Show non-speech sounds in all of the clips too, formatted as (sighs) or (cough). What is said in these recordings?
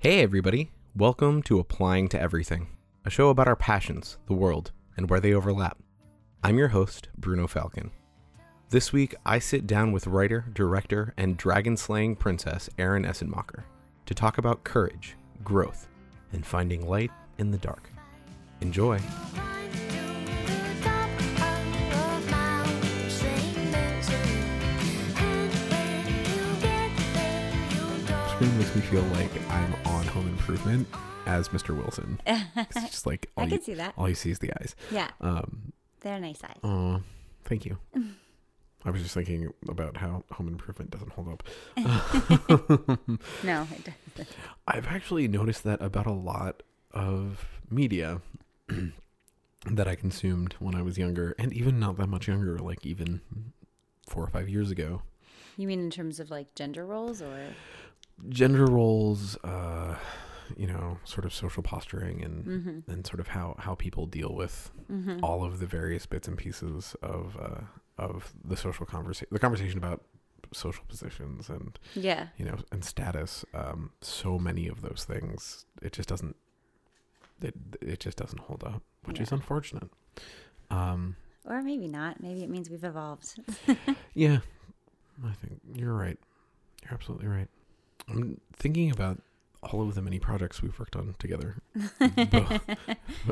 Hey, everybody. Welcome to Applying to Everything, a show about our passions, the world, and where they overlap. I'm your host, Bruno Falcon. This week, I sit down with writer, director, and dragon slaying princess Erin Essenmacher to talk about courage, growth, and finding light in the dark. Enjoy. Makes me feel like I'm on Home Improvement as Mr. Wilson. (laughs) It's just like all I you, can see that. all you see is the eyes. Yeah, Um, they're nice eyes. Oh, thank you. (laughs) I was just thinking about how Home Improvement doesn't hold up. (laughs) No, it doesn't. I've actually noticed that about a lot of media (clears throat) that I consumed when I was younger, and even not that much younger, like even four or five years ago. You mean in terms of like gender roles or? Gender roles, uh, you know, sort of social posturing, and Mm-hmm. and sort of how how people deal with Mm-hmm. all of the various bits and pieces of uh, of the social conversation, the conversation about social positions and Yeah. you know and status. Um, so many of those things, it just doesn't. It it just doesn't hold up, which is unfortunate. Um, Or maybe not. Maybe it means we've evolved. (laughs) yeah, I think you're right. You're absolutely right. I'm thinking about all of the many projects we've worked on together. Bo-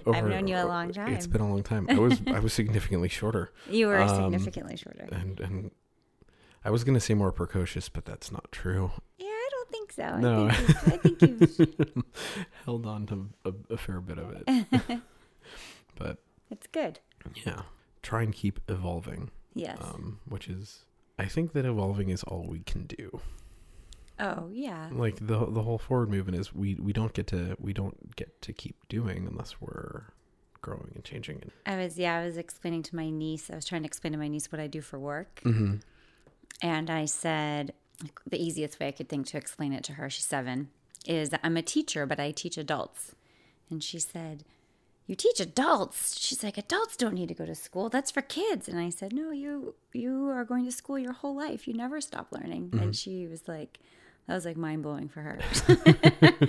(laughs) I've known you a long It's time. been a long time. I was I was significantally shorter. You were Um, significantly shorter. and and I was gonna say more precocious, but that's not true. Yeah, I don't think so. No. I think you've, I think you've Held on to a, a fair bit of it, (laughs) but it's good. yeah, try and keep evolving. Yes. Um, which is, I think that evolving is all we can do. Oh yeah. Like the the whole forward movement is we we don't get to we don't get to keep doing unless we're growing and changing. I was yeah. I was explaining to my niece. I was trying to explain to my niece what I do for work, mm-hmm. and I said the easiest way I could think to explain it to her. She's seven. Is that I'm a teacher, but I teach adults, and she said. You teach adults. She's like, adults don't need to go to school. That's for kids. And I said, no, you you are going to school your whole life. You never stop learning. And she was like, that was like mind blowing for her. (laughs) (laughs)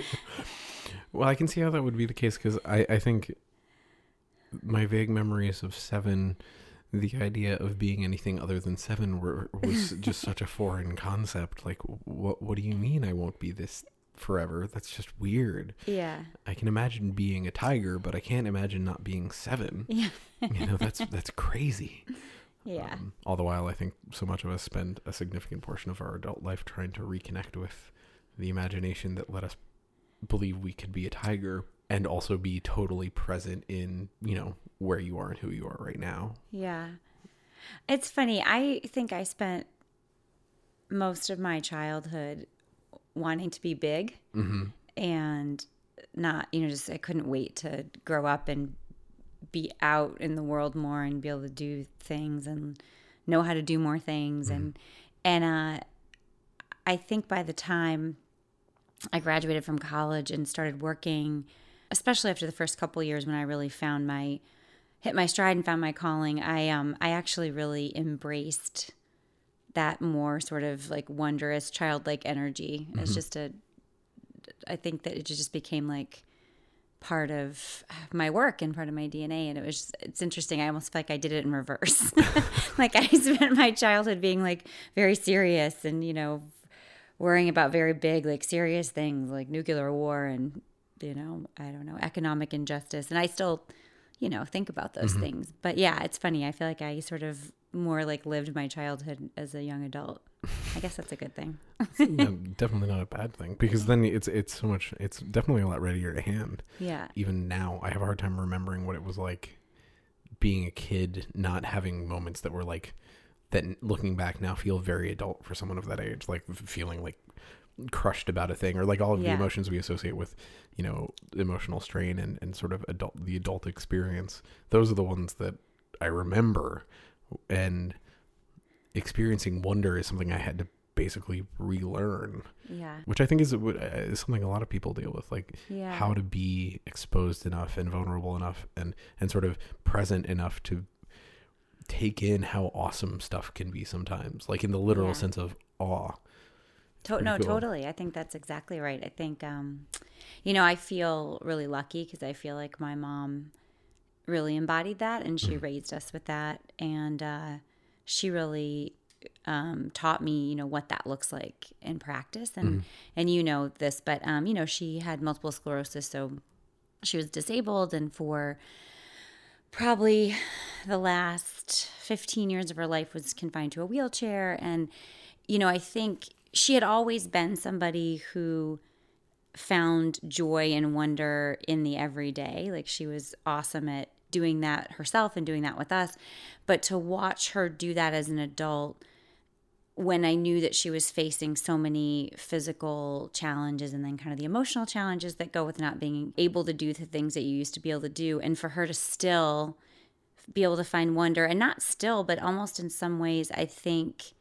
Well, I can see how that would be the case because I, I think my vague memories of seven, the idea of being anything other than seven were was (laughs) just such a foreign concept. Like, what what do you mean I won't be this forever? That's just weird. yeah. I can imagine being a tiger, but I can't imagine not being seven. Yeah. You know, that's that's crazy. Yeah. Um, all the while, I think so much of us spend a significant portion of our adult life trying to reconnect with the imagination that let us believe we could be a tiger and also be totally present in, you know, where you are and who you are right now. Yeah. It's funny. I think I spent most of my childhood wanting to be big Mm-hmm. and not, you know, just I couldn't wait to grow up and be out in the world more and be able to do things and know how to do more things and and uh I think by the time I graduated from college and started working, especially after the first couple years when I really found my hit my stride and found my calling, I um I actually really embraced that more sort of like wondrous childlike energy. It's just a I think that it just became like part of my work and part of my DNA and it was just, it's interesting I almost feel like I did it in reverse. (laughs) Like I (laughs) spent my childhood being like very serious and you know worrying about very big like serious things like nuclear war and you know I don't know economic injustice. And I still you know think about those mm-hmm. things. But yeah it's funny I feel like I sort of more like lived my childhood as a young adult I guess that's a good thing (laughs) No, definitely not a bad thing because then it's it's so much it's definitely a lot readier to hand. yeah Even now, I have a hard time remembering what it was like being a kid, not having moments that were like that. Looking back now, feel very adult for someone of that age, like feeling like crushed about a thing or like all of the emotions we associate with you know emotional strain and, and sort of adult the adult experience those are the ones that i remember and experiencing wonder is something i had to basically relearn yeah which i think is, is something a lot of people deal with like yeah how to be exposed enough and vulnerable enough and and sort of present enough to take in how awesome stuff can be sometimes like in the literal Yeah. sense of awe To- no, cool. totally. I think that's exactly right. I think um, you know, I feel really lucky because I feel like my mom really embodied that and she raised us with that. And uh, she really um, taught me, you know, what that looks like in practice. And, and you know this, but, um, you know, she had multiple sclerosis. So she was disabled. And for probably the last 15 years of her life was confined to a wheelchair. And, you know, I think she had always been somebody who found joy and wonder in the everyday. Like she was awesome at doing that herself and doing that with us. But to watch her do that as an adult, when I knew that she was facing so many physical challenges and then kind of the emotional challenges that go with not being able to do the things that you used to be able to do, and for her to still be able to find wonder, and not still, but almost in some ways, I think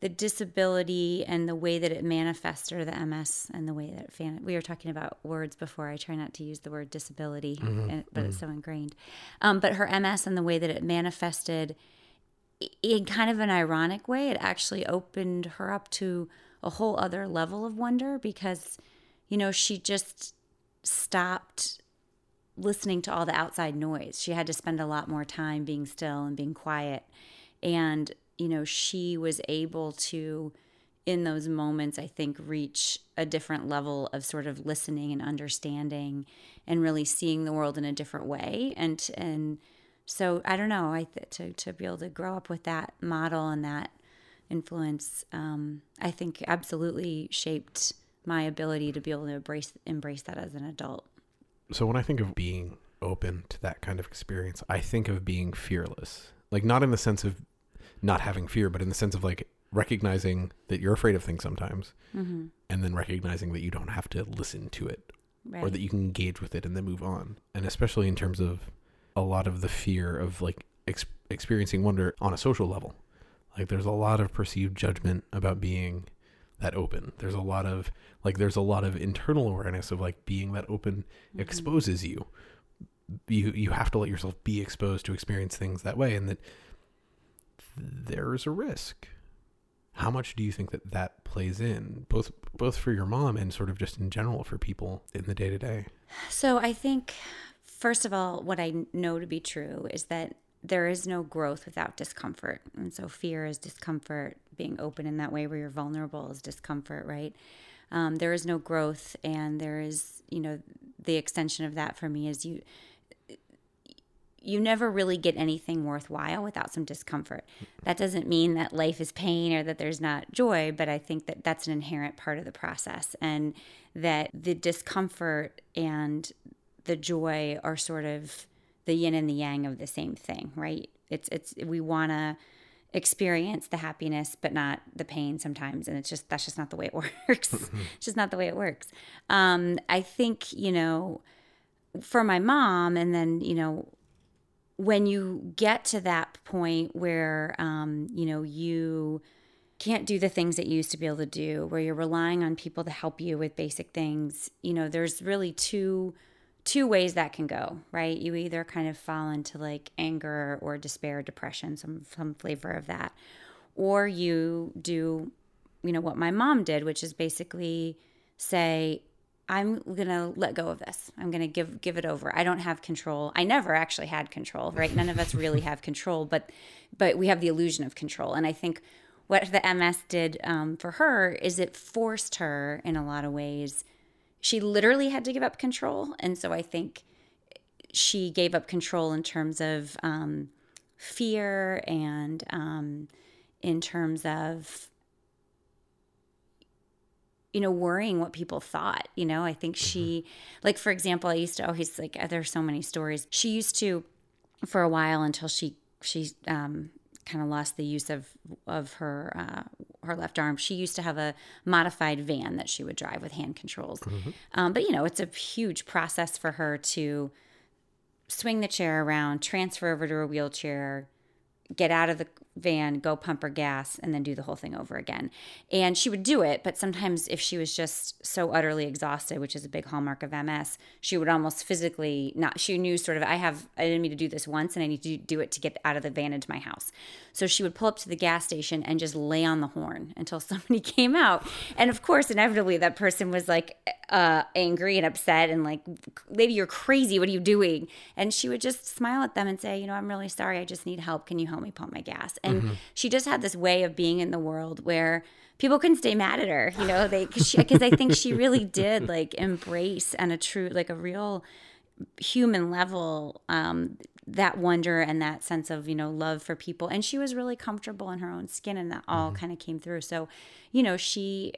the disability and the way that it manifests, or the MS and the way that fan- we were talking about words before. I try not to use the word disability, and, but it's mm-hmm. so ingrained. Um, but her MS and the way that it manifested in kind of an ironic way, it actually opened her up to a whole other level of wonder because, you know, she just stopped listening to all the outside noise. She had to spend a lot more time being still and being quiet. And, you know, she was able to, in those moments, I think, reach a different level of sort of listening and understanding and really seeing the world in a different way. And, and, so I don't know. I th- to to be able to grow up with that model and that influence, um, I think absolutely shaped my ability to be able to embrace embrace that as an adult. So when I think of being open to that kind of experience, I think of being fearless. Like not in the sense of not having fear, but in the sense of like recognizing that you're afraid of things sometimes, Mm-hmm. and then recognizing that you don't have to listen to it Right. or that you can engage with it and then move on. And especially in terms of a lot of the fear of like ex- experiencing wonder on a social level. Like there's a lot of perceived judgment about being that open. There's a lot of like there's a lot of internal awareness of like being that open exposes you. You you have to let yourself be exposed to experience things that way and that there's a risk. How much do you think that that plays in both both for your mom and sort of just in general for people in the day to day? So I think, first of all, what I know to be true is that there is no growth without discomfort. And so fear is discomfort. Being open in that way where you're vulnerable is discomfort, right? Um, there is no growth, and there is, you know, the extension of that for me is you. You never really get anything worthwhile without some discomfort. That doesn't mean that life is pain or that there's not joy, but I think that that's an inherent part of the process, and that the discomfort and the joy are sort of the yin and the yang of the same thing, right? It's it's we want to experience the happiness but not the pain sometimes and it's just that's just not the way it (laughs) works it's just not the way it works um i think you know for my mom and then you know when you get to that point where um you know you can't do the things that you used to be able to do where you're relying on people to help you with basic things you know there's really two two ways that can go right? You either kind of fall into like anger or despair depression some some flavor of that. Or you do you know what my mom did which is basically say i'm gonna let go of this. I'm gonna give give it over. I don't have control. I never actually had control right? None of us really have control but but we have the illusion of control. And i think what the ms did um, for her is it forced her in a lot of ways. She literally had to give up control. And so i think she gave up control in terms of um, fear and um, in terms of you know worrying what people thought you know i think she like for example i used to always like there's so many stories she used to for a while until she she um, kind of lost the use of of her uh, her left arm. She used to have a modified van that she would drive with hand controls. Um, but you know, it's a huge process for her to swing the chair around, transfer over to a wheelchair, get out of the van, go pump her gas, and then do the whole thing over again. And she would do it, but sometimes if she was just so utterly exhausted, which is a big hallmark of MS, she would almost physically not, she knew sort of, I have, I didn't mean to do this once and I need to do it to get out of the van into my house. So she would pull up to the gas station and just lay on the horn until (laughs) somebody came out. And of course, inevitably, that person was like uh, angry and upset and like, lady, you're crazy. What are you doing? And she would just smile at them and say, you know, I'm really sorry. I just need help. Can you help me pump my gas? And mm-hmm. she just had this way of being in the world where people couldn't stay mad at her, you know, they, because I think she really (laughs) did like embrace and a true, like a real human level, um, that wonder and that sense of you know love for people and she was really comfortable in her own skin and that all mm-hmm. kind of came through so you know she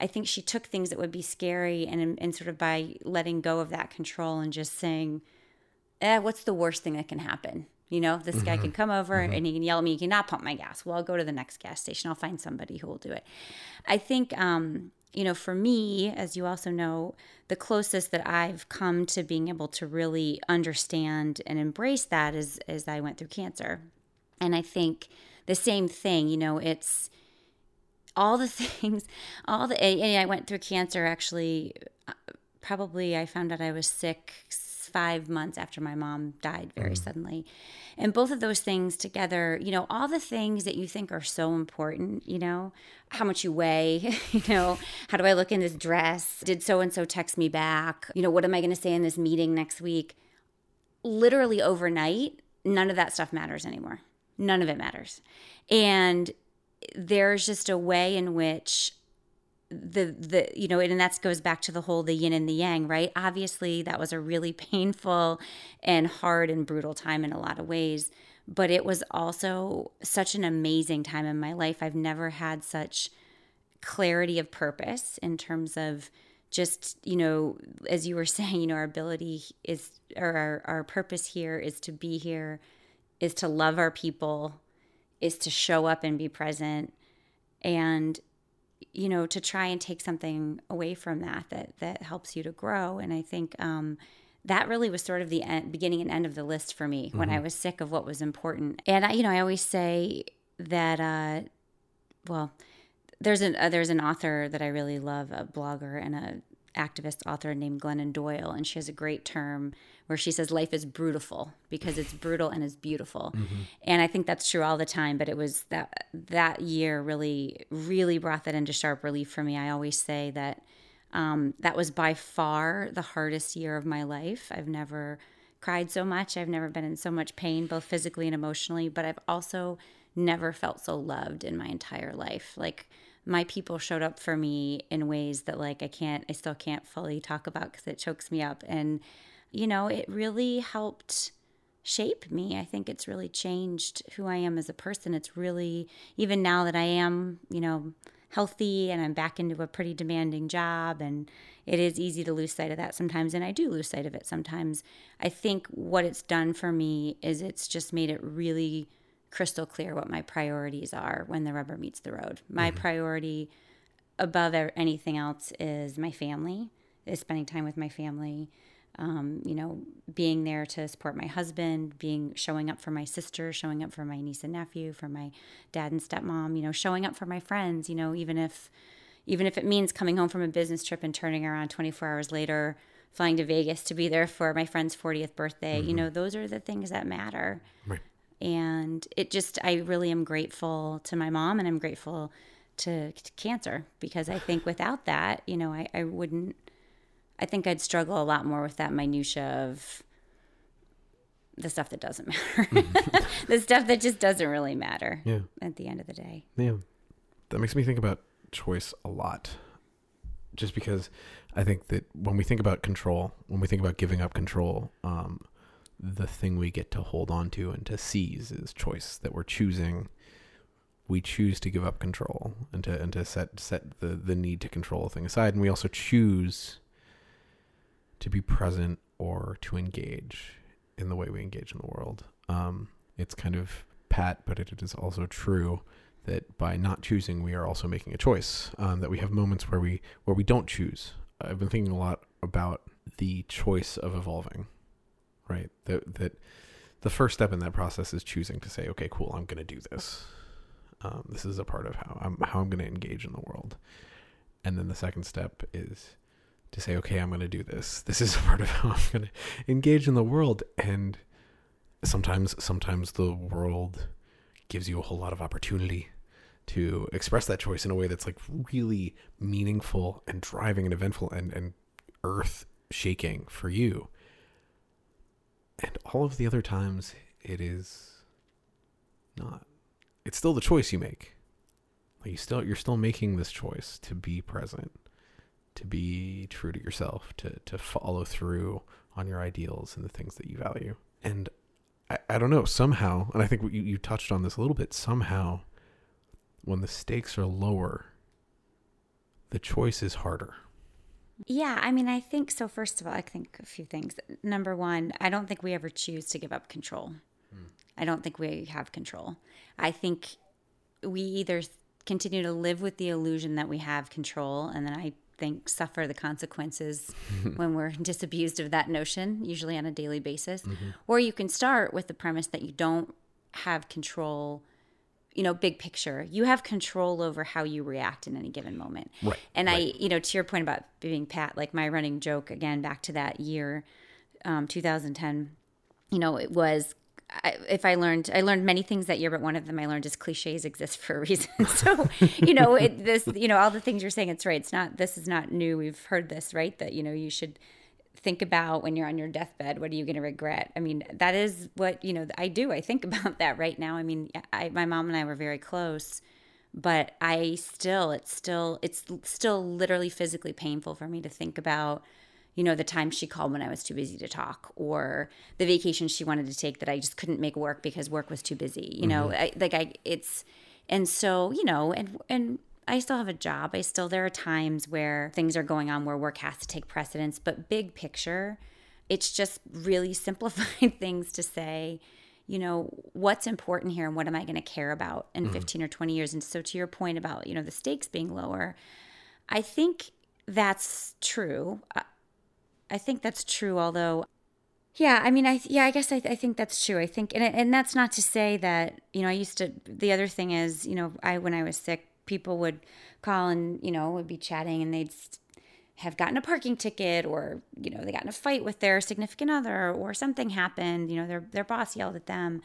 i think she took things that would be scary and and sort of by letting go of that control and just saying eh, what's the worst thing that can happen you know this mm-hmm. guy can come over mm-hmm. and he can yell at me he cannot pump my gas well i'll go to the next gas station i'll find somebody who will do it i think um you know, for me, as you also know, the closest that I've come to being able to really understand and embrace that is as I went through cancer. And I think the same thing, you know, it's all the (laughs) things, all the, and I went through cancer actually, uh, probably I found out I was sick five months after my mom died very mm. suddenly. And both of those things together, you know, all the things that you think are so important, you know, how much you weigh, (laughs) you know, how do I look in this dress? Did so and so text me back? You know, what am I going to say in this meeting next week? Literally overnight, none of that stuff matters anymore. None of it matters. And there's just a way in which the the you know and that goes back to the whole the yin and the yang right? Obviously that was a really painful and hard and brutal time in a lot of ways but it was also such an amazing time in my life. I've never had such clarity of purpose in terms of just you know as you were (laughs) saying you know our ability is or our, our purpose here is to be here is to love our people is to show up and be present. And you know to try and take something away from that that that helps you to grow and i think um, that really was sort of the end, beginning and end of the list for me mm-hmm. when i mm-hmm. was sick of what was important and i you know i always say that uh, well there's an uh, there's an author that i really love a blogger and a activist author named Glennon Doyle, and she has a great term where she says life is brutal because it's brutal and it's beautiful. Mm-hmm. And I think that's true all the time. But it was that that year really, really brought that into sharp relief for me. I always say that um, that was by far the hardest year of my life. I've never cried so much. I've never been in so much pain, both physically and emotionally. But I've also never felt so loved in my entire life. Like my people showed up for me in ways that like I can't I still can't fully talk about cuz it chokes me up and you know it really helped shape me. I think it's really changed who I am as a person. It's really even now that I am, you know, healthy and I'm back into a pretty demanding job and it is easy to lose sight of that sometimes and I do lose sight of it sometimes. I think what it's done for me is it's just made it really crystal clear what my priorities are when the rubber meets the road. My mm-hmm. priority above anything else is my family, is spending time with my family. Um, you know, being there to support my husband, being showing up for my sister, showing up for my niece and nephew, for my dad and stepmom, you know, showing up for my friends, you know, even if even if it means coming home from a business trip and turning around 24 hours later, flying to Vegas to be there for my friend's 40th birthday, mm-hmm. you know, those are the things that matter. Right and it just i really am grateful to my mom and i'm grateful to, to cancer because i think without that you know I, I wouldn't i think i'd struggle a lot more with that minutia of the stuff that doesn't (laughs) matter. (laughs) The stuff that just doesn't really matter yeah. at the end of the day. Yeah. That makes me think about choice a lot just because i think that when we think about control when we think about giving up control um, the thing we get to hold on to and to seize is choice that we're choosing. We choose to give up control and to and to set set the the need to control a thing aside. And we also choose to be present or to engage in the way we engage in the world um, it's kind of pat but it is also true that by not choosing we are also making a choice um, that we have moments where we where we don't choose i've been thinking a lot about the choice of evolving right? That that the first step in that process is choosing to say, okay, cool, I'm going to do this. Um, this is a part of how I'm how I'm going to engage in the world. And then the second step is to say, okay, I'm going to do this. This is (laughs) part of how I'm going to engage in the world. And sometimes, sometimes the world gives you a whole lot of opportunity to express that choice in a way that's like really meaningful and driving and eventful and, and earth shaking for you. And all of the other times, it is not. It's still the choice you make. Like you still, you're still making this choice to be present, to be true to yourself, to to follow through on your ideals and the things that you value. And I, I don't know somehow, and I think you, you touched on this a little bit. Somehow, when the stakes are lower, the choice is harder. Yeah, I mean, I think so. First of all, I think a few things. Number one, I don't think we ever choose to give up control. Hmm. I don't think we have control. I think we either continue to live with the illusion that we have control, and then I think suffer the consequences (laughs) when we're disabused of that notion, usually on a daily basis. Mm-hmm. Or you can start with the premise that you don't have control you know, big picture. You have control over how you react in any given moment. Right. And right. I, you know, to your point about being Pat, like my running joke again back to that year, um, 2010. You know, it was I, if I learned, I learned many things that year, but one of them I learned is cliches exist for a reason. (laughs) so, you know, it, this, you know, all the things you're saying, it's right. It's not, this is not new. We've heard this, right? That, you know, you should think about when you're on your deathbed what are you going to regret i mean that is what you know i do i think (laughs) about that right now i mean I, my mom and i were very close but i still it's still it's still literally physically painful for me to think about you know the time she called when i was too busy to talk or the vacation she wanted to take that i just couldn't make work because work was too busy you know mm-hmm. I, like i it's and so you know and and I still have a job. I still, there are times where things are going on where work has to take precedence, but big picture, it's just really (laughs) simplified things to say, you know, what's important here and what am I going to care about in mm-hmm. 15 or 20 years? And so, to your point about, you know, the stakes being lower, I think that's true. I think that's true, although yeah, I mean, I yeah, I guess I, I think that's true. I think, and and that's not to say that you know, I used to. The other thing is, you know, I when I was sick, people would call and you know would be chatting and they'd have gotten a parking ticket or you know they got in a fight with their significant other or something happened you know their their boss yelled at them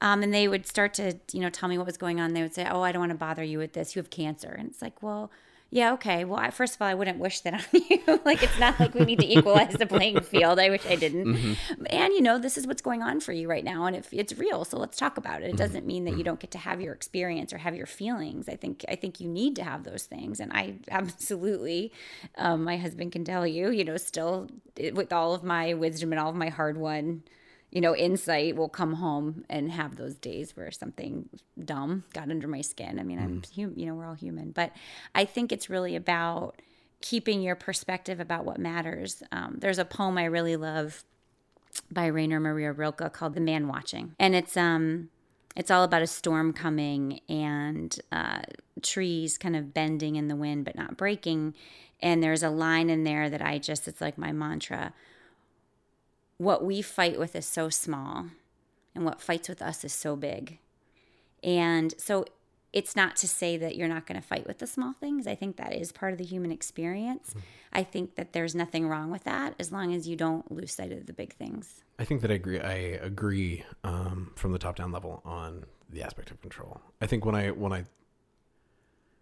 um, and they would start to you know tell me what was going on they would say oh i don't want to bother you with this you have cancer and it's like well yeah, okay. Well, I, first of all, I wouldn't wish that on (laughs) you. like, it's not like we need to equalize the playing (laughs) field. I wish I didn't. Mm-hmm. And, you know, this is what's going on for you right now. And if it's real, so let's talk about it. It mm-hmm. doesn't mean that you mm-hmm. don't get to have your experience or have your feelings. I think, I think you need to have those things. And I (laughs) absolutely, um, my husband can tell you, you know, still with all of my wisdom and all of my hard won you know, insight will come home and have those days where something dumb got under my skin. I mean, mm. I'm human, you know, we're all human, but I think it's really about keeping your perspective about what matters. Um, there's a poem I really love by Rainer Maria Rilke called "The Man Watching," and it's um, it's all about a storm coming and uh, trees kind of bending in the wind but not breaking. And there's a line in there that I just, it's like my mantra what we fight with is so small and what fights with us is so big. And so it's not to say that you're not going to fight with the small things. I think that is part of the human experience. Mm-hmm. I think that there's nothing wrong with that as long as you don't lose sight of the big things. I think that I agree. I agree um, from the top down level on the aspect of control. I think when I when I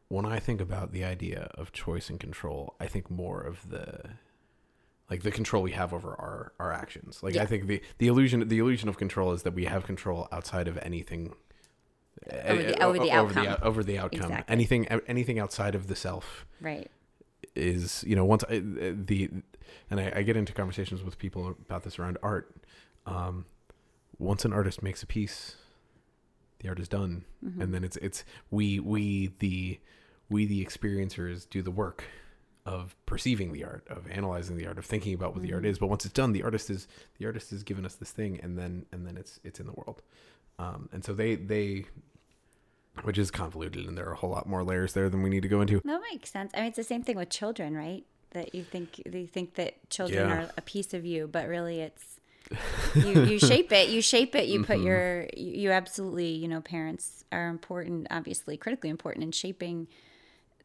when I think about the idea of choice and control, I think more of the like the control we have over our our actions. Like yeah. I think the the illusion the illusion of control is that we have control outside of anything over eh, eh, the, over the over outcome. The, over the outcome. Exactly. Anything eh, anything outside of the self. Right. Is you know once I, the and I, I, get into conversations with people about this around art. Um, once an artist makes a piece, the art is done, mm-hmm. and then it's it's we we the we the experiencers do the work of perceiving the art, of analyzing the art, of thinking about what mm-hmm. the art mm-hmm. is. But once it's done, the artist is the artist has given us this thing, and then and then it's it's in the world. Um, and so they they, which is convoluted, and there are a whole lot more layers there than we need to go into. That makes sense. I mean, it's the same thing with children, right? That you think they think that children yeah. are a piece of you, but really it's (laughs) you, you shape it you shape it you put your you, you absolutely you know parents are important obviously critically important in shaping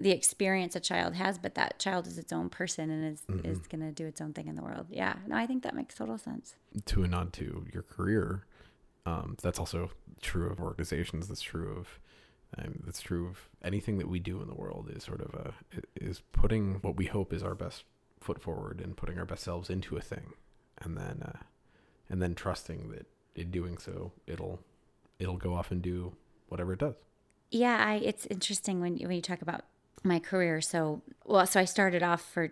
the experience a child has but that child is its own person and is is going to do its own thing in the world yeah no i think that makes total sense to a nod to your career, um, that's also true of organizations. That's true of um, that's true of anything that we do in the world. Is sort of a is putting what we hope is our best foot forward and putting our best selves into a thing, and then uh, and then trusting that in doing so it'll it'll go off and do whatever it does. yeah i it's interesting when when you talk about my career. So well so i started off for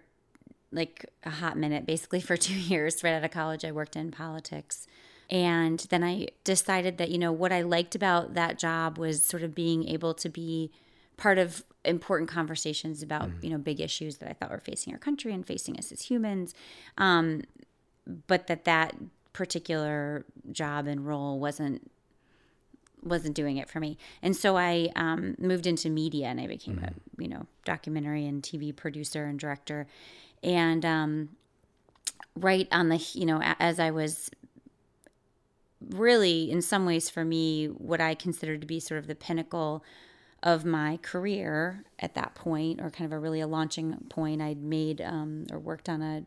like a hot minute basically for (laughs) two years right out of college. I worked in politics. And then i decided that you know what i liked about that job was sort of being able to be part of important conversations about you know big issues that i thought were facing our country and facing us as humans. Um, but that that particular job and role wasn't wasn't doing it for me. And so I um, moved into media and I became a, you know, documentary and TV producer and director. And um, right on the, you know, as I was really, in some ways for me, what I considered to be sort of the pinnacle of my career at that point, or kind of a really a launching point, I'd made um, or worked on a,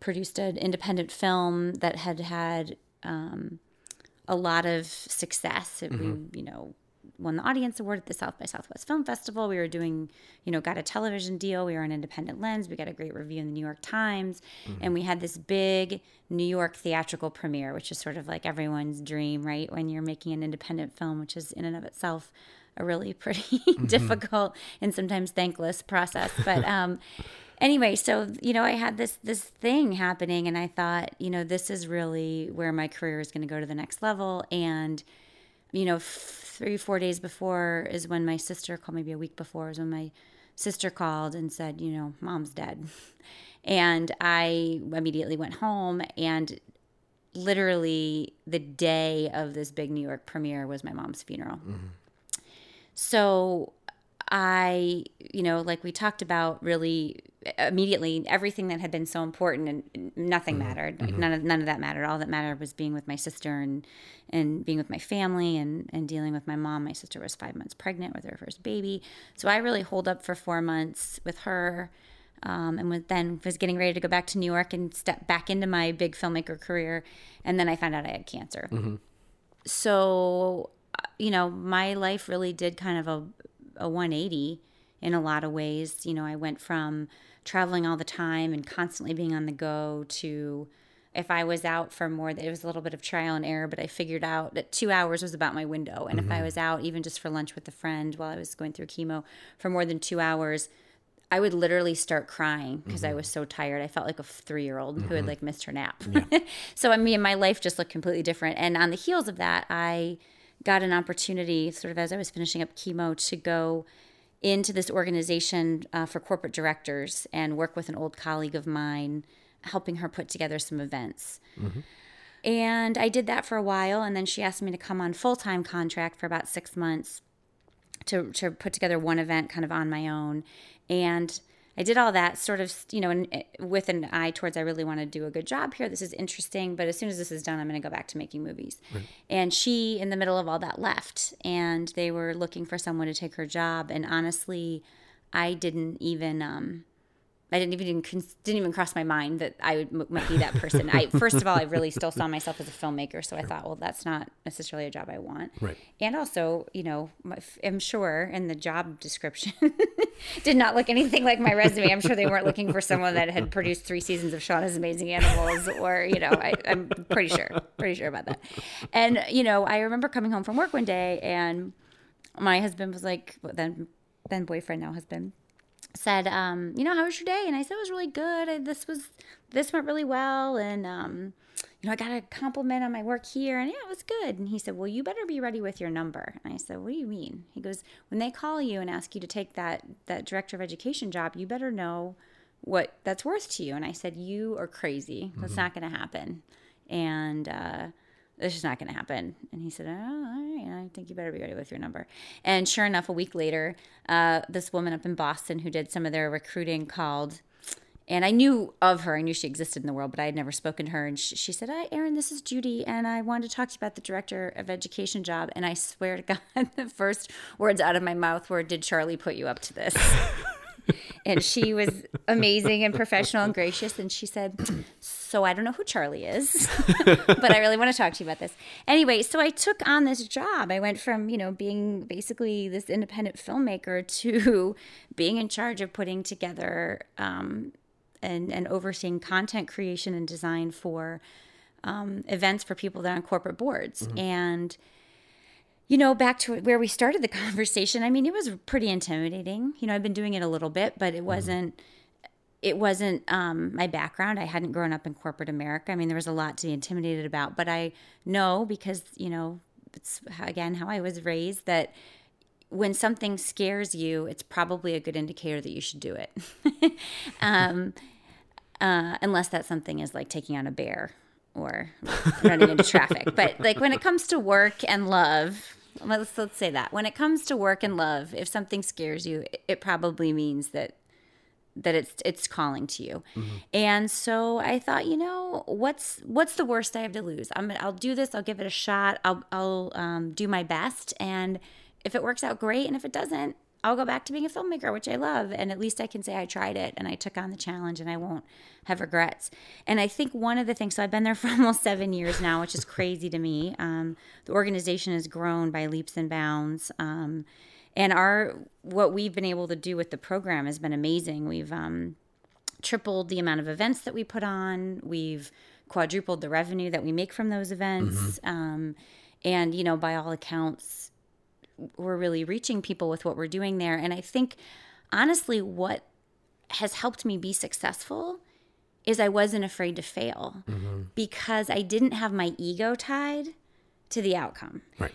produced an independent film that had had um, a lot of success. It, We, mm-hmm. you know, won the audience award at the South by Southwest Film Festival. We were doing, you know, got a television deal. We were on Independent Lens. We got a great review in the New York Times, mm-hmm. and we had this big New York theatrical premiere, which is sort of like everyone's dream, right? When you're making an independent film, which is in and of itself a really (laughs) pretty mm-hmm. difficult and sometimes thankless process, but. um anyway so you know i had this this thing happening and i thought you know this is really where my career is going to go to the next level. And you know f- three four days before is when my sister called maybe a week before is when my sister called and said you know mom's dead. (laughs) And i immediately went home and literally the day of this big new york premiere was my mom's funeral. Mm-hmm. So I, you know, like we talked about really immediately everything that had been so important and nothing mattered. Like none of none of that mattered. All that mattered was being with my sister and and being with my family and and dealing with my mom. My sister was 5 months pregnant with her first baby. So I really holed up for 4 months with her. Um, and was, then was getting ready to go back to New York and step back into my big filmmaker career, and then I found out I had cancer. So, uh, you know, my life really did kind of a, a 180 in a lot of ways. You know, I went from traveling all the time and constantly being on the go to if I was out for more, it was a little bit of trial and error, but I figured out that two hours was about my window. And if I mm-hmm. was out even just for lunch with a friend while I was going through chemo for more than two hours, I would literally start crying because I mm-hmm. was so tired. I felt like a three year old who had mm-hmm. like missed her nap. (laughs) so I mean, my life just looked completely different. And on the heels of that, I got an opportunity, sort of as I was finishing up chemo, to go into this organization uh, for corporate directors and work with an old colleague of mine, helping her put together some events. And I did that for a while, and then she asked me to come on full time contract for about six months to to put together one event kind of on my own and I did all that sort of, you know, and with an eye towards I really want to do a good job here. This is interesting, but as soon as this is done, I'm going to go back to making movies. And she, in the middle of all that, left, and they were looking for someone to take her job. And honestly, I didn't even, um, I didn't even didn't even cross my mind that I would might be that person. I first of all, I really still saw myself as a filmmaker, so I thought, well, that's not necessarily a job I want. Right. And also, you know, I'm sure in the job description (laughs) did not look anything like my resume. I'm sure they weren't looking for someone that had produced three seasons of Shauna's Amazing Animals, or you know, I, I'm pretty sure, pretty sure about that. And you know, I remember coming home from work one day, and my husband was like, well, then then boyfriend now husband said, um, you know, how was your day? And I said, it was really good. I, this was, this went really well. And, um, you know, I got a compliment on my work here and yeah, it was good. And he said, well, you better be ready with your number. And I said, what do you mean? He goes, when they call you and ask you to take that, that director of education job, you better know what that's worth to you. And I said, you are crazy. That's not going to happen. And, uh, this is not going to happen. And he said, oh, all right, I think you better be ready with your number. And sure enough, a week later, uh, this woman up in Boston who did some of their recruiting called and I knew of her. I knew she existed in the world, but I had never spoken to her. And she, she said, "Hi, Erin, this is Judy, and I wanted to talk to you about the director of education job." And I swear to (laughs) God, the first words out of my mouth were, "Did Charlie put you up to this?" (laughs) and she was amazing and professional and gracious. And she said, So I don't know who Charlie is, (laughs) but I really want to talk to you about this. Anyway, so I took on this job. I went from, you know, being basically this independent filmmaker to being in charge of putting together um, and, and overseeing content creation and design for um, events for people that are on corporate boards. Mm-hmm. And you know, back to where we started the (laughs) conversation, I mean, it was pretty intimidating. You know, I've been doing it a little bit, but it mm-hmm. It wasn't um, my background. I hadn't grown up in corporate America. I mean, there was a lot to be intimidated about, but I know because, you know, it's again how I was raised that when something scares you, it's probably a good indicator that you should do it. (laughs) um, uh, unless that something is like taking on a bear or running into traffic. But like when it comes to work and love, let's let's say that when it comes to work and love, if something scares you, it probably means that that it's it's calling to you. Mm-hmm. And so I thought, you know, what's what's the worst I have to lose? I'm I'll do this. I'll give it a shot. I'll I'll um, do my best, and if it works out, great. And if it doesn't, I'll go back to being a filmmaker, which I love. And at least I can say I tried it and I took on the challenge, and I won't have regrets. And I think one of the things, so I've been there (laughs) for almost seven years now, which is crazy to me. Um, the organization has grown by leaps and bounds. Um, and our what we've been able to do with the program has been amazing. We've um, tripled the amount of events that we put on. We've quadrupled the revenue that we make from those events. Mm-hmm. Um, and you know, by all accounts, we're really reaching people with what we're doing there. And I think, honestly, what has helped me be successful is I wasn't afraid to fail mm-hmm. because I didn't have my ego tied to the outcome. Right.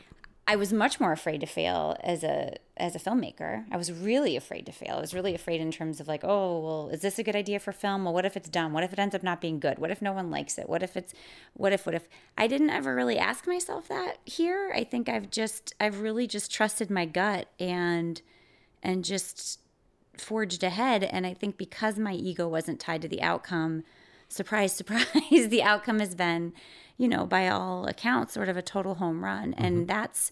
I was much more afraid to fail as a as a filmmaker. I was really afraid to fail. I was really afraid in terms of like, oh, well, is this a good idea for film? Well, what if it's done? What if it ends up not being good? What if no one likes it? What if it's what if what if I didn't ever really ask myself that here. I think I've just I've really just trusted my gut and and just forged ahead and I think because my ego wasn't tied to the outcome, surprise (laughs) surprise, the outcome has been you know, by all accounts, sort of a total home run. Mm-hmm. And that's,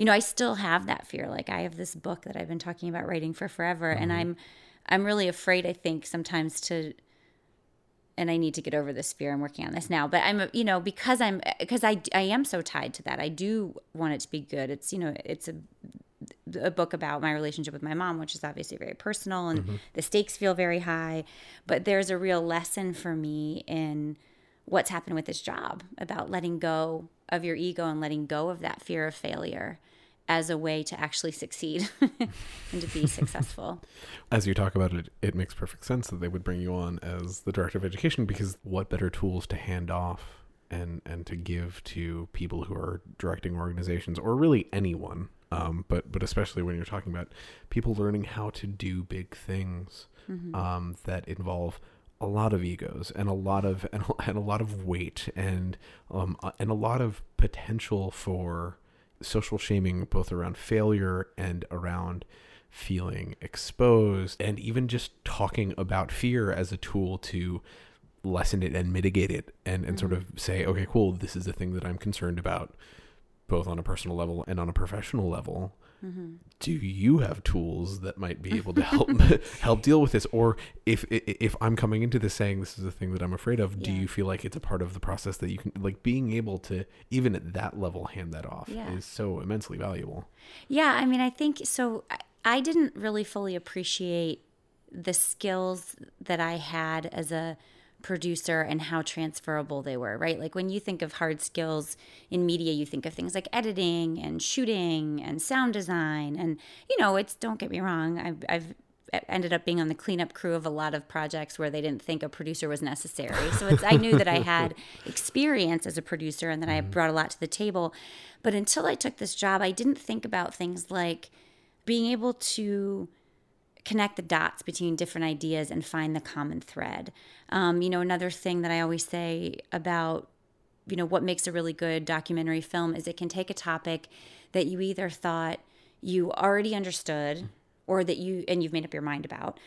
you know, I still have that fear. Like I have this book that I've been talking about writing for forever, mm-hmm. and I'm, I'm really afraid. I think sometimes to, and I need to get over this fear. I'm working on this now, but I'm, you know, because I'm, because I, I am so tied to that. I do want it to be good. It's, you know, it's a, a book about my relationship with my mom, which is obviously very personal, and mm-hmm. the stakes feel very high. But there's a real lesson for me in what's happened with this job about letting go of your ego and letting go of that fear of failure as a way to actually succeed (laughs) and to be successful. (laughs) As you talk about it, it makes perfect sense that they would bring you on as the director of education because what better tools to hand off and and to give to people who are directing organizations or really anyone um, but but especially when you're talking about people learning how to do big things mm-hmm. um, that involve a lot of egos and a lot of and, (laughs) and a lot of weight and um and a lot of potential for social shaming both around failure and around feeling exposed and even just talking about fear as a tool to lessen it and mitigate it and, and mm-hmm. sort of say okay cool this is the thing that i'm concerned about both on a personal level and on a professional level Mm-hmm. Do you have tools that might be able to help (laughs) help deal with this? Or if if I'm coming into this saying this is a thing that I'm afraid of, yeah. do you feel like it's a part of the process that you can like being able to even at that level hand that off yeah. is so immensely valuable? Yeah, I mean, I think so. I didn't really fully appreciate the skills that I had as a producer and how transferable they were, right? Like when you think of hard skills in media, you think of things like editing and shooting and sound design. And, you know, it's, don't get me wrong, I've, I've ended up being on the cleanup crew of a lot of projects where they didn't think a producer was necessary. So it's, I knew that I had (laughs) experience as a producer and that I mm-hmm. brought a lot to the table. But until I took this job, I didn't think about things like being able to connect the dots between different ideas and find the common thread. Um, you know, another thing that I always say about you know what makes a really good documentary film is it can take a topic that you either thought you already understood or that you and you've made up your mind about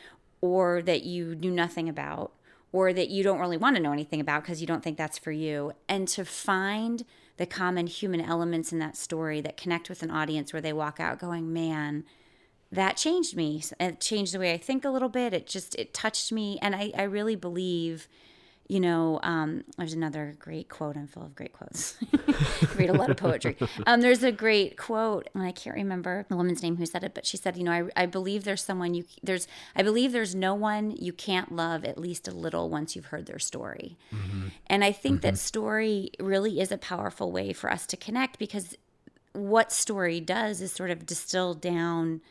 or that you knew nothing about or that you don't really want to know anything about because you don't think that's for you and to find the common human elements in that story that connect with an audience where they walk out going man that changed me it changed the way i think a little bit it just it touched me and i, I really believe you know, um, there's another great quote. I'm full of great quotes. (laughs) read a lot of poetry. Um, there's a great quote, and I can't remember the woman's name who said it, but she said, you know, I, I believe there's someone you there's I believe there's no one you can't love at least a little once you've heard their story. Mm-hmm. And I think mm-hmm. that story really is a powerful way for us to connect because what story does is sort of distill down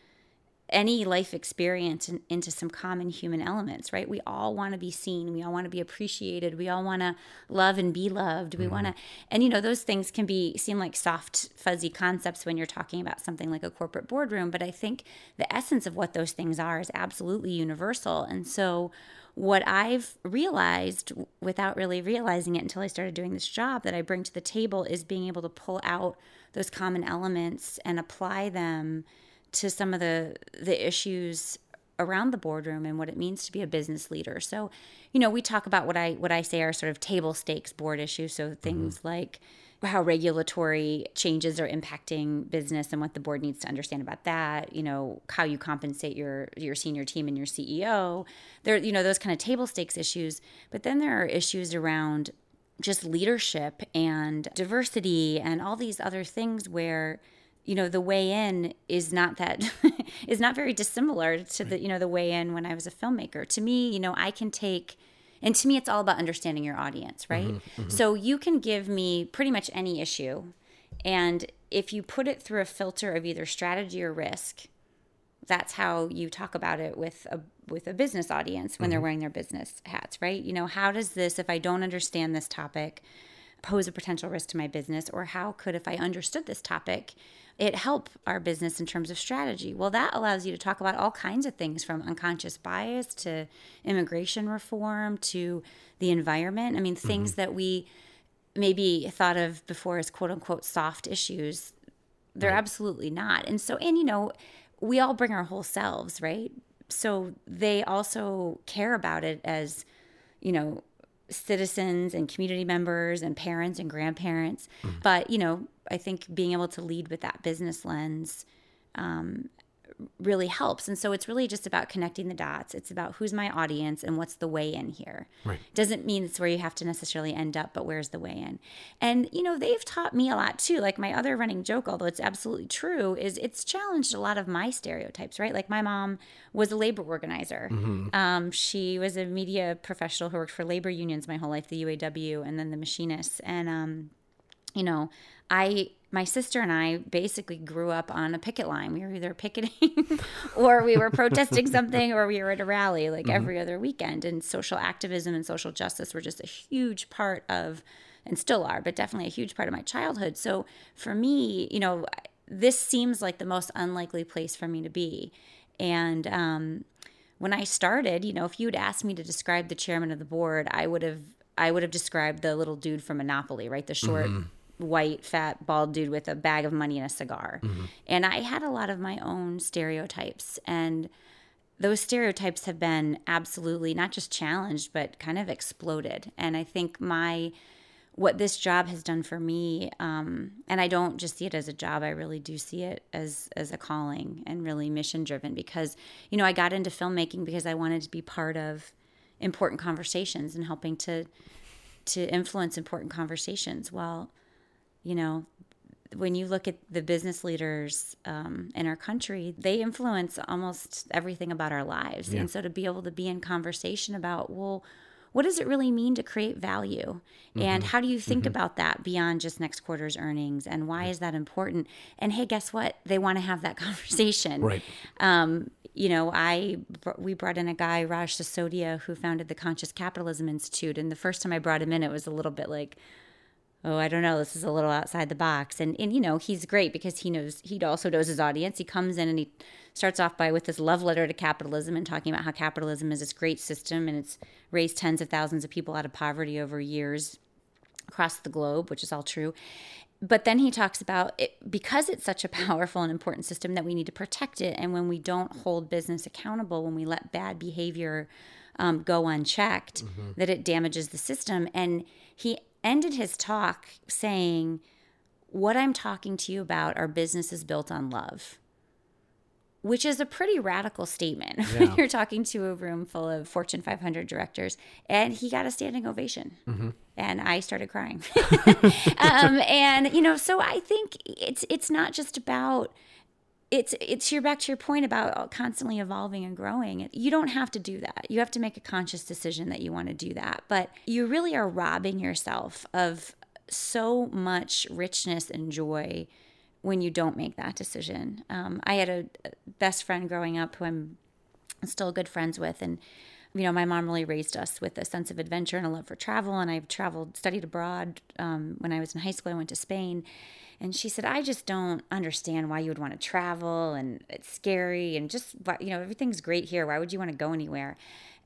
any life experience in, into some common human elements, right? We all want to be seen. We all want to be appreciated. We all want to love and be loved. We mm-hmm. want to, and you know, those things can be seem like soft, fuzzy concepts when you're talking about something like a corporate boardroom. But I think the essence of what those things are is absolutely universal. And so, what I've realized without really realizing it until I started doing this job that I bring to the table is being able to pull out those common elements and apply them to some of the the issues around the boardroom and what it means to be a business leader. So, you know, we talk about what I what I say are sort of table stakes board issues. So things mm-hmm. like how regulatory changes are impacting business and what the board needs to understand about that you know how you compensate your your senior team and your ceo there you know those kind of table stakes issues but then there are issues around just leadership and diversity and all these other things where you know the way in is not that (laughs) is not very dissimilar to the you know the way in when I was a filmmaker. To me, you know, I can take and to me it's all about understanding your audience, right? Mm-hmm, mm-hmm. So you can give me pretty much any issue and if you put it through a filter of either strategy or risk, that's how you talk about it with a with a business audience when mm-hmm. they're wearing their business hats, right? You know, how does this if I don't understand this topic pose a potential risk to my business or how could if I understood this topic it help our business in terms of strategy? Well, that allows you to talk about all kinds of things from unconscious bias to immigration reform to the environment. I mean, things mm-hmm. that we maybe thought of before as quote unquote soft issues, they're right. absolutely not. And so, and you know, we all bring our whole selves, right? So they also care about it as, you know, citizens and community members and parents and grandparents. Mm-hmm. But, you know, I think being able to lead with that business lens um, really helps. And so it's really just about connecting the dots. It's about who's my audience and what's the way in here. Right. Doesn't mean it's where you have to necessarily end up, but where's the way in? And, you know, they've taught me a lot too. Like my other running joke, although it's absolutely true, is it's challenged a lot of my stereotypes, right? Like my mom was a labor organizer. Mm-hmm. Um, she was a media professional who worked for labor unions my whole life, the UAW, and then the machinists. And, um, you know, I my sister and I basically grew up on a picket line. We were either picketing (laughs) or we were protesting (laughs) something or we were at a rally like mm-hmm. every other weekend. And social activism and social justice were just a huge part of, and still are, but definitely a huge part of my childhood. So for me, you know, this seems like the most unlikely place for me to be. And um, when I started, you know, if you had asked me to describe the chairman of the board, I would have I would have described the little dude from Monopoly, right? The short. Mm-hmm white, fat, bald dude with a bag of money and a cigar. Mm-hmm. And I had a lot of my own stereotypes. And those stereotypes have been absolutely not just challenged, but kind of exploded. And I think my what this job has done for me, um, and I don't just see it as a job. I really do see it as as a calling and really mission driven. Because you know, I got into filmmaking because I wanted to be part of important conversations and helping to to influence important conversations. Well, you know, when you look at the business leaders um, in our country, they influence almost everything about our lives. Yeah. And so to be able to be in conversation about, well, what does it really mean to create value? Mm-hmm. And how do you think mm-hmm. about that beyond just next quarter's earnings? And why is that important? And hey, guess what? They want to have that (laughs) conversation. Right. Um, you know, I we brought in a guy, Raj Sisodia, who founded the Conscious Capitalism Institute. And the first time I brought him in, it was a little bit like, oh, I don't know, this is a little outside the box. And and you know, he's great because he knows he also knows his audience. He comes in and he starts off by with this love letter to capitalism and talking about how capitalism is this great system and it's raised tens of thousands of people out of poverty over years across the globe, which is all true. but then he talks about it because it's such a powerful and important system that we need to protect it. And when we don't hold business accountable, when we let bad behavior um, go unchecked, mm-hmm. that it damages the system. And he ended his talk saying, What I'm talking to you about are businesses built on love which is a pretty radical statement (laughs) yeah. when you're talking to a room full of Fortune 500 directors. And he got a standing ovation. Mm-hmm. And I started crying. (laughs) um, and, you know, so I think it's it's not just about it's it's your back to your point about constantly evolving and growing. You don't have to do that. You have to make a conscious decision that you want to do that. But you really are robbing yourself of so much richness and joy when you don't make that decision. Um, I had a best friend growing up who I'm still good friends with, and you know, my mom really raised us with a sense of adventure and a love for travel. And I've traveled, studied abroad. Um, when I was in high school, I went to Spain. And she said, I just don't understand why you would want to travel and it's scary and just, you know, everything's great here. Why would you want to go anywhere?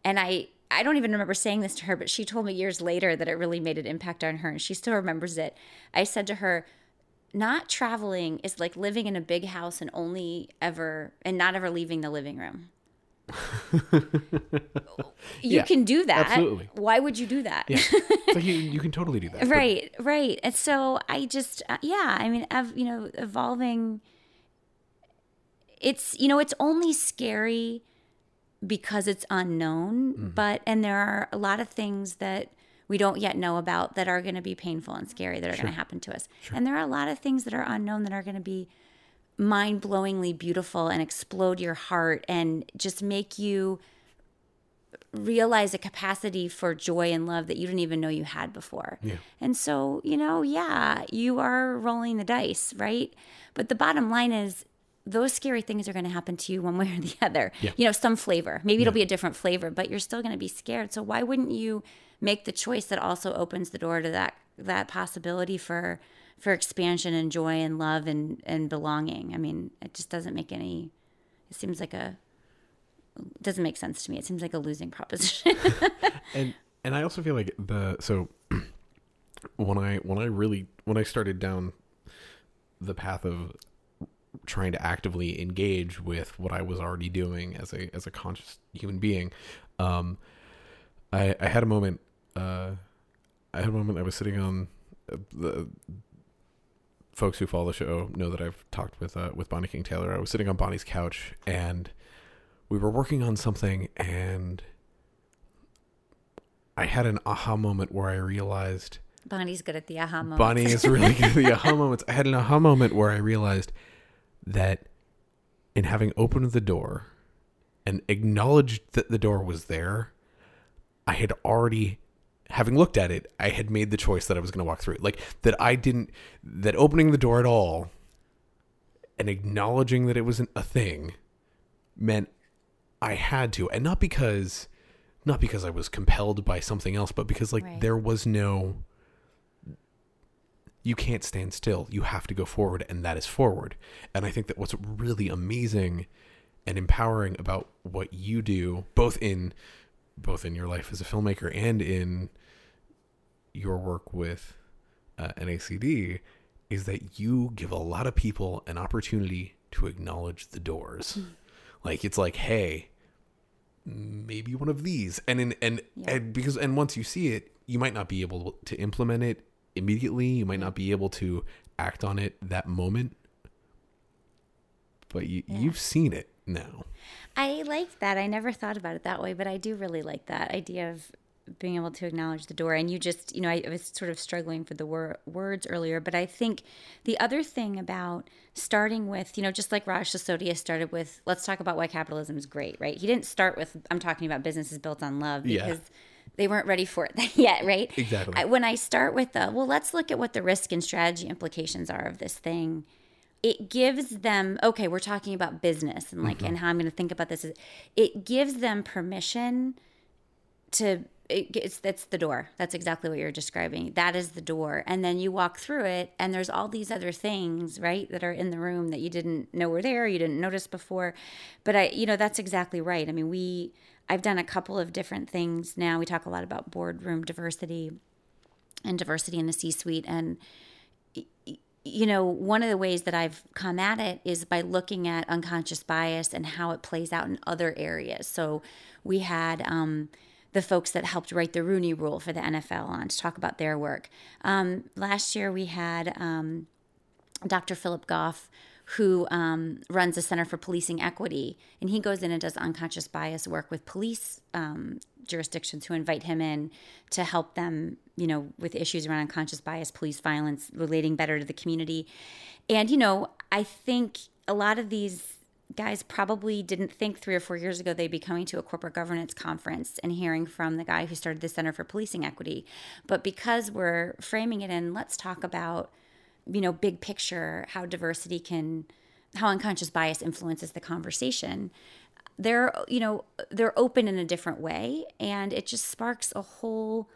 And I, I don't even remember saying this to her, but she told me years later that it really made an impact on her and she still remembers it. I said to her, not traveling is like living in a big house and only ever and not ever leaving the living room. (laughs) you yeah, can do that. Absolutely. Why would you do that? Yeah. (laughs) So you, you can totally do that. (laughs) right, but... right. And so I just, uh, yeah, I mean, you know, evolving. It's you know, it's only scary because it's unknown, mm-hmm. but and there are a lot of things that we don't yet know about that are going to be painful and scary that are sure. going to happen to us. Sure. And there are a lot of things that are unknown that are going to be mind blowingly beautiful and explode your heart and just make you realize a capacity for joy and love that you didn't even know you had before. Yeah. And so, you know, yeah, you are rolling the dice, right? But the bottom line is those scary things are going to happen to you one (laughs) way or the other. Yeah. You know, some flavor. Maybe it'll be a different flavor, but you're still going to be scared. So why wouldn't you make the choice that also opens the door to that that possibility for for expansion and joy and love and and belonging. I mean, it just doesn't make any. It seems like a. It doesn't make sense to me. It seems like a losing proposition. (laughs) and and I also feel like the so (clears throat) when I when I really when I started down the path of trying to actively engage with what I was already doing as a as a conscious human being, um, I I had a moment uh, I had a moment I was sitting on uh, the folks who follow the show know that I've talked with uh, with Bonnie King Taylor. I was sitting on Bonnie's couch and we were working on something and I had an aha moment where I realized Bonnie's good at the aha moments. Bonnie is really good at the aha (laughs) moments. I had an aha moment where I realized that in having opened the door and acknowledged that the door was there, I had already having looked at it, I had made the choice that I was going to walk through. it. Like that I didn't that opening the door at all and acknowledging that it wasn't a thing meant I had to, and not because not because I was compelled by something else, but because like right. there was no you can't stand still. You have to go forward, and that is forward. And I think that what's really amazing and empowering about what you do, both in both in your life as a filmmaker and in your work with uh, NACD is that you give a lot of people an opportunity to acknowledge the doors. Mm. Like it's like, hey, maybe one of these, and in and yeah. and because and once you see it, you might not be able to implement it immediately. You might not be able to act on it that moment, but you yeah. you've seen it now. I like that. I never thought about it that way, but I do really like that idea of being able to acknowledge the door. And you just, you know, I was sort of struggling for the wor- words earlier, but I think the other thing about starting with, you know, just like Raj Sisodia started with, let's talk about why capitalism is great, right? He didn't start with, I'm talking about businesses built on love because. Yeah. They weren't ready for it (laughs) yet, right? Exactly. I, when I start with the, well, let's look at what the risk and strategy implications are of this thing it gives them okay we're talking about business and like mm-hmm. and how i'm going to think about this is it gives them permission to it, it's that's the door. That's exactly what you're describing. That is the door. And then you walk through it and there's all these other things right that are in the room that you didn't know were there you didn't notice before. But i you know that's exactly right. I mean we i've done a couple of different things now. We talk a lot about boardroom diversity and diversity in the c suite and you know, one of the ways that I've come at it is by looking at unconscious bias and how it plays out in other areas. So we had um, the folks that helped write the Rooney Rule for the NFL on to talk about their work. Um, last year we had um, Dr. Philip Goff, who um, runs the Center for Policing Equity, and he goes in and does unconscious bias work with police um, jurisdictions who invite him in to help them, you know, with issues around unconscious bias, police violence, relating better to the community. And, you know, I think a lot of these guys probably didn't think three or four years ago they'd be coming to a corporate governance conference and hearing from the guy who started the Center for Policing Equity. But because we're framing it in, let's talk about, you know, big picture, how diversity can, how unconscious bias influences the conversation they're you know they're open in a different way and it just sparks a whole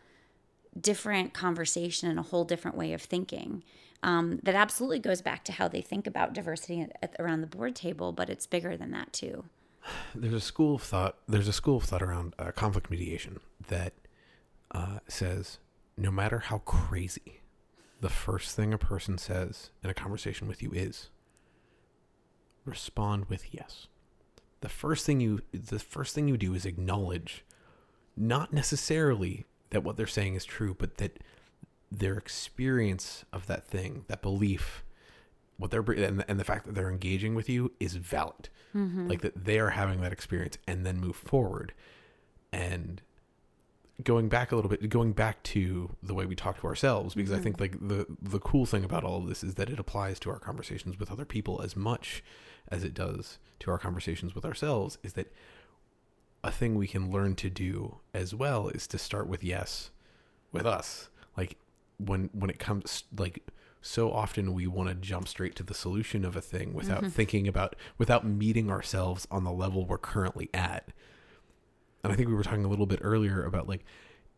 different conversation and a whole different way of thinking um, that absolutely goes back to how they think about diversity at, at, around the board table but it's bigger than that too. (sighs) There's a school of thought there's a school of thought around uh, conflict mediation that uh, says no matter how crazy the first thing a person says in a conversation with you is respond with yes the first thing you the first thing you do is acknowledge not necessarily that what they're saying is true, but that their experience of that thing, that belief, what they're and, and the fact that they're engaging with you is valid. Mm-hmm. Like that they are having that experience and then move forward. And going back a little bit, going back to the way we talk to ourselves, because mm-hmm. I think like the the cool thing about all of this is that it applies to our conversations with other people as much as it does to our conversations with ourselves. Is that a thing we can learn to do as well? Is to start with yes, with us. Like when when it comes like so often we want to jump straight to the solution of a thing without mm-hmm. thinking about without meeting ourselves on the level we're currently at and I think we were talking a little bit earlier about like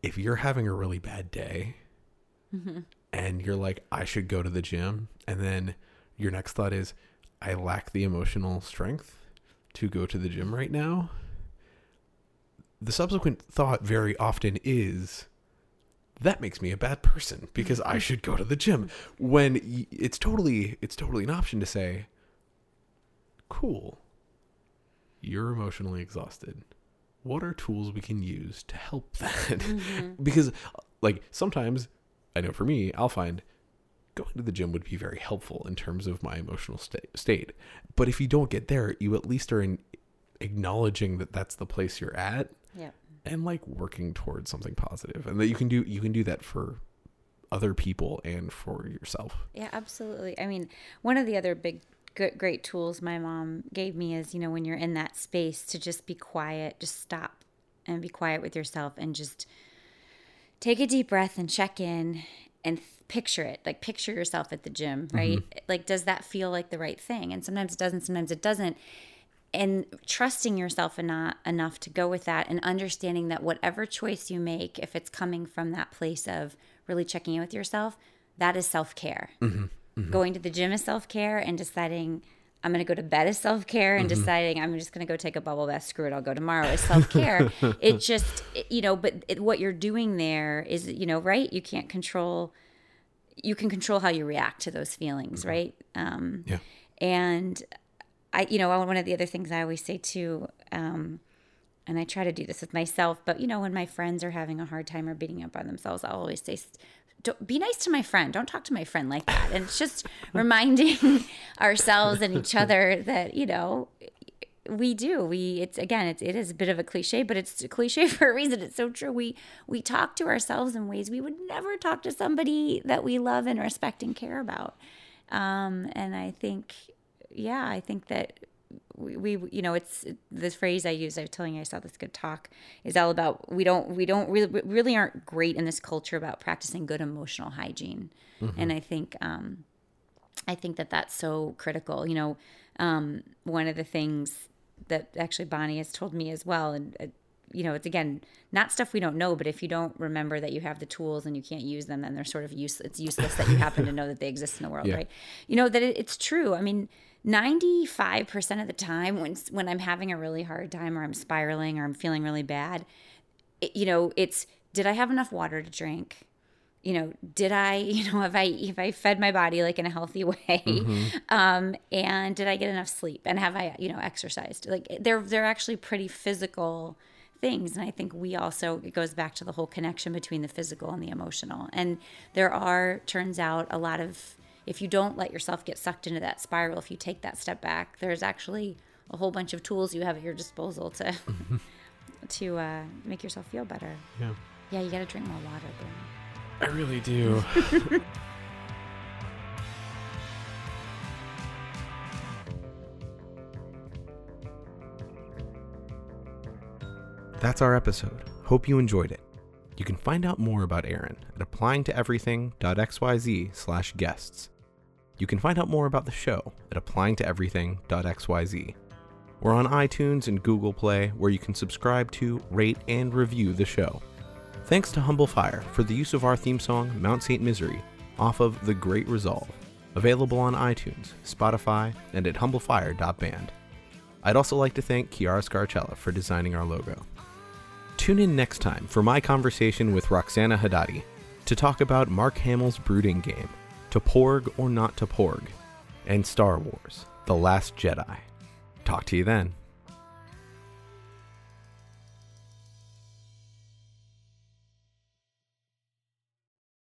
if you're having a really bad day mm-hmm. and you're like, I should go to the gym, and then your next thought is, I lack the emotional strength to go to the gym right now. The subsequent thought very often is, that makes me a bad person because I should go to the gym. When it's totally it's totally an option to say, cool, you're emotionally exhausted what are tools we can use to help (laughs) that? Mm-hmm. because, like, sometimes I know for me, I'll find going to the gym would be very helpful in terms of my emotional sta- state. But if you don't get there, you at least are in acknowledging that that's the place you're at. Yeah. And like working towards something positive, and that you can do you can do that for other people and for yourself. Yeah, absolutely. I mean, one of the other big good, great tools my mom gave me is, you know, when you're in that space to just be quiet, just stop and be quiet with yourself and just take a deep breath and check in and picture it. Like picture yourself at the gym, right? Mm-hmm. Like, does that feel like the right thing? And sometimes it doesn't, sometimes it doesn't. And trusting yourself enough, enough to go with that and understanding that whatever choice you make, if it's coming from that place of really checking in with yourself, that is self care. Mm-hmm. Mm-hmm. Going to the gym is self care, and deciding I'm going to go to bed is self care, and mm-hmm. deciding I'm just going to go take a bubble bath. Screw it, I'll go tomorrow is self care. (laughs) it just, you know, but it, what you're doing there is, you know, right? You can't control. You can control how you react to those feelings, mm-hmm. right? Um, yeah. And I, you know, one of the other things I always say too. Um, and I try to do this with myself, but you know, when my friends are having a hard time or beating up on themselves, I'll always say, don't, be nice to my friend. Don't talk to my friend like that. And it's just (laughs) reminding (laughs) ourselves and each other that, you know, we do. We it's again, it's it is a bit of a cliche, but it's a cliche (laughs) for a reason. It's so true. We we talk to ourselves in ways we would never talk to somebody that we love and respect and care about. Um, and I think, yeah, I think that we, we you know it's this phrase i use i was telling you i saw this good talk is all about we don't we don't really really aren't great in this culture about practicing good emotional hygiene mm-hmm. and i think um i think that that's so critical you know um one of the things that actually bonnie has told me as well and uh, you know it's again not stuff we don't know but if you don't remember that you have the tools and you can't use them then they're sort of useless it's useless that you happen to (laughs) know that they exist in the world yeah. right you know that it, it's true i mean 95% of the time when when I'm having a really hard time or I'm spiraling or I'm feeling really bad, it, you know, it's did I have enough water to drink? you know, did I, (laughs) you know, if I if I fed my body like in a healthy (laughs) way, mm-hmm. um, and did I get enough sleep, and have I, you know, exercised? Like they're they're actually pretty physical things, and I think we also it goes back to the whole connection between the physical and the emotional. And there are turns out a lot of if you don't let yourself get sucked into that spiral, if you take that step back, there's actually a whole bunch of tools you have at your disposal to (laughs) to uh, make yourself feel better. Yeah. Yeah, you got to drink more water. Bruno. I really do. (laughs) That's our episode. Hope you enjoyed it. You can find out more about Aaron at applyingtoeverything.xyz slash guests. You can find out more about the show at applyingtoeverything.xyz. We're on iTunes and Google Play, where you can subscribe to, rate, and review the show. Thanks to Humble Fire for the use of our theme song, Mount St. Misery, off of The Great Resolve, available on iTunes, Spotify, and at humblefire.band. I'd also like to thank Chiara Scarcella for designing our logo. Tune in next time for my conversation with Roxana Hadadi to talk about Mark Hamill's brooding game, To Porg or Not to Porg, and Star Wars The Last Jedi. Talk to you then.